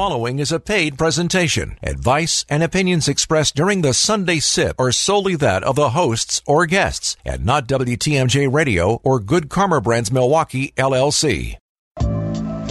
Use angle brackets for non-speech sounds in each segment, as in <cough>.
following is a paid presentation. Advice and opinions expressed during the Sunday Sip are solely that of the hosts or guests and not WTMJ Radio or Good Karma Brands Milwaukee, LLC.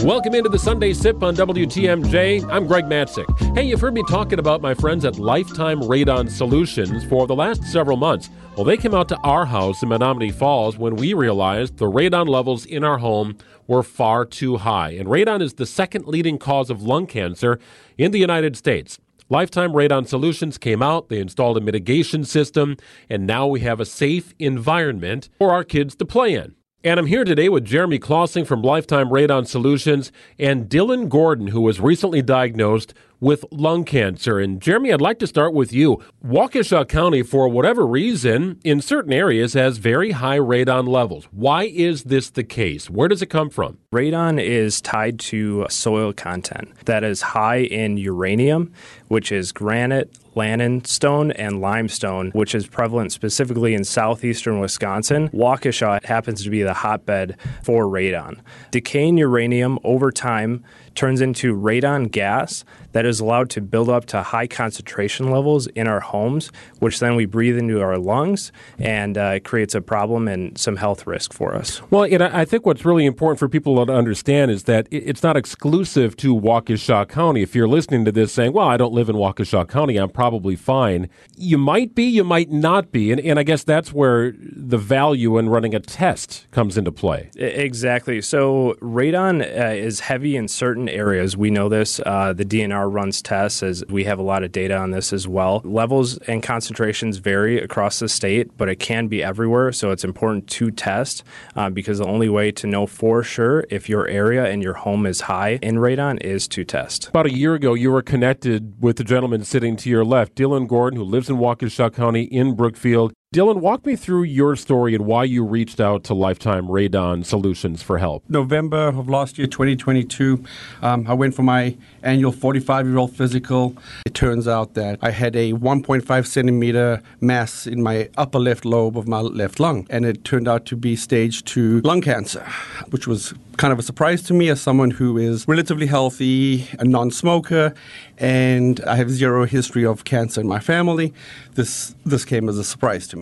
Welcome into the Sunday Sip on WTMJ. I'm Greg Matzek. Hey, you've heard me talking about my friends at Lifetime Radon Solutions for the last several months. Well, they came out to our house in Menomonee Falls when we realized the radon levels in our home were far too high. And radon is the second leading cause of lung cancer in the United States. Lifetime Radon Solutions came out, they installed a mitigation system, and now we have a safe environment for our kids to play in. And I'm here today with Jeremy Clausing from Lifetime Radon Solutions and Dylan Gordon, who was recently diagnosed with lung cancer. And Jeremy, I'd like to start with you. Waukesha County, for whatever reason, in certain areas has very high radon levels. Why is this the case? Where does it come from? Radon is tied to soil content that is high in uranium, which is granite, Lannon stone and limestone, which is prevalent specifically in southeastern Wisconsin. Waukesha happens to be the hotbed for radon. Decaying uranium over time turns into radon gas that is allowed to build up to high concentration levels in our homes, which then we breathe into our lungs, and uh, creates a problem and some health risk for us. Well, I think what's really important for people to understand is that it's not exclusive to Waukesha County. If you're listening to this saying, well, I don't live in Waukesha County, I'm probably fine, you might be, you might not be. And, and I guess that's where the value in running a test comes into play. Exactly. So radon uh, is heavy in certain areas. We know this. Uh, the DNR runs tests as we have a lot of data on this as well. Levels and concentrations vary across the state, but it can be everywhere. So it's important to test uh, because the only way to know for sure if your area and your home is high in radon is to test. About a year ago, you were connected with the gentleman sitting to your left, Dylan Gordon, who lives in Waukesha County in Brookfield. Dylan, walk me through your story and why you reached out to Lifetime Radon Solutions for help. November of last year, 2022, um, I went for my annual 45 year old physical. It turns out that I had a 1.5 centimeter mass in my upper left lobe of my left lung, and it turned out to be stage 2 lung cancer, which was kind of a surprise to me as someone who is relatively healthy, a non smoker, and I have zero history of cancer in my family. This, this came as a surprise to me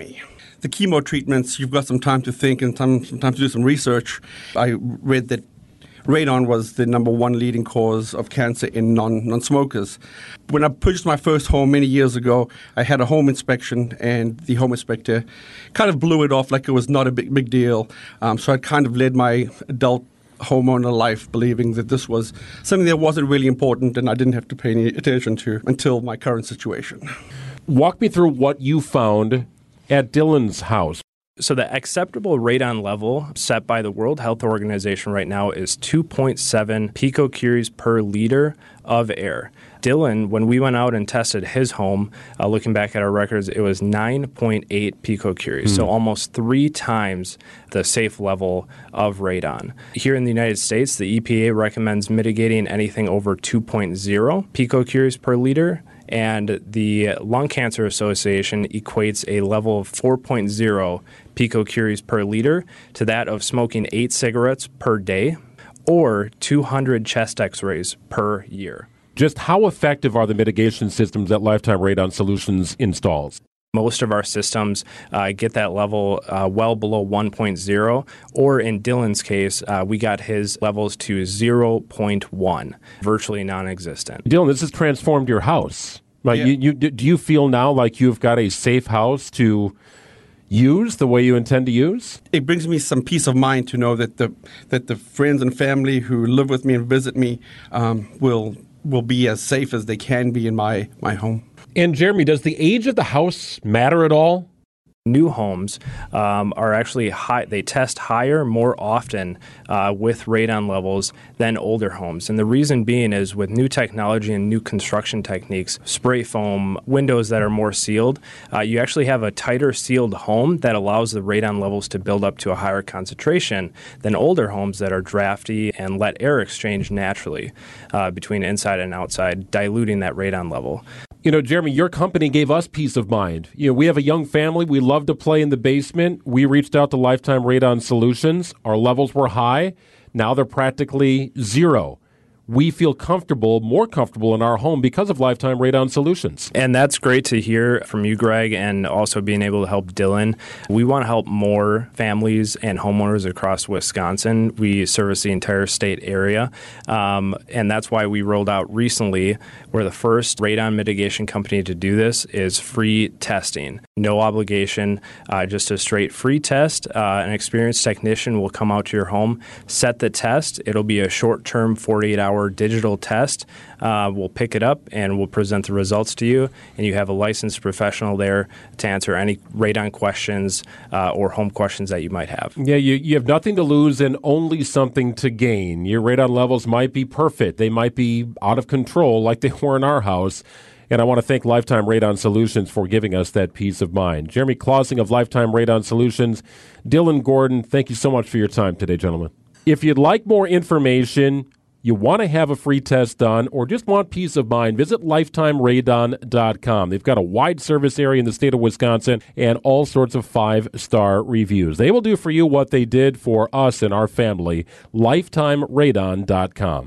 the chemo treatments, you've got some time to think and some, some time to do some research. I read that radon was the number one leading cause of cancer in non non smokers. When I purchased my first home many years ago, I had a home inspection, and the home inspector kind of blew it off like it was not a big big deal. Um, so I kind of led my adult homeowner life believing that this was something that wasn't really important and I didn't have to pay any attention to until my current situation. Walk me through what you found at Dylan's house. So, the acceptable radon level set by the World Health Organization right now is 2.7 picocuries per liter of air. Dylan, when we went out and tested his home, uh, looking back at our records, it was 9.8 picocuries, mm. so hmm. almost three times the safe level of radon. Here in the United States, the EPA recommends mitigating anything over 2.0 picocuries per liter and the Lung Cancer Association equates a level of 4.0 picocuries per liter to that of smoking eight cigarettes per day or 200 chest x rays per year. Just how effective are the mitigation systems that Lifetime Radon Solutions installs? Most of our systems uh, get that level uh, well below 1.0, or in Dylan's case, uh, we got his levels to 0.1, virtually non existent. Dylan, this has transformed your house. Like, yeah. you, you, do you feel now like you've got a safe house to use the way you intend to use? It brings me some peace of mind to know that the that the friends and family who live with me and visit me um, will will be as safe as they can be in my my home. And Jeremy, does the age of the house matter at all? New homes um, are actually high, they test higher more often uh, with radon levels than older homes. And the reason being is with new technology and new construction techniques, spray foam, windows that are more sealed, uh, you actually have a tighter sealed home that allows the radon levels to build up to a higher concentration than older homes that are drafty and let air exchange naturally uh, between inside and outside, diluting that radon level. You know, Jeremy, your company gave us peace of mind. You know, we have a young family. We love to play in the basement. We reached out to Lifetime Radon Solutions. Our levels were high. Now they're practically zero. We feel comfortable, more comfortable in our home because of Lifetime Radon Solutions. And that's great to hear from you, Greg, and also being able to help Dylan. We want to help more families and homeowners across Wisconsin. We service the entire state area, um, and that's why we rolled out recently. We're the first radon mitigation company to do this. Is free testing, no obligation, uh, just a straight free test. Uh, an experienced technician will come out to your home, set the test. It'll be a short-term, 48-hour digital test. Uh, we'll pick it up and we'll present the results to you, and you have a licensed professional there to answer any radon questions uh, or home questions that you might have. Yeah, you, you have nothing to lose and only something to gain. Your radon levels might be perfect, they might be out of control like they <laughs> were in our house. And I want to thank Lifetime Radon Solutions for giving us that peace of mind. Jeremy Clausing of Lifetime Radon Solutions, Dylan Gordon, thank you so much for your time today, gentlemen. If you'd like more information, you want to have a free test done, or just want peace of mind, visit lifetimeradon.com. They've got a wide service area in the state of Wisconsin and all sorts of five star reviews. They will do for you what they did for us and our family. Lifetimeradon.com.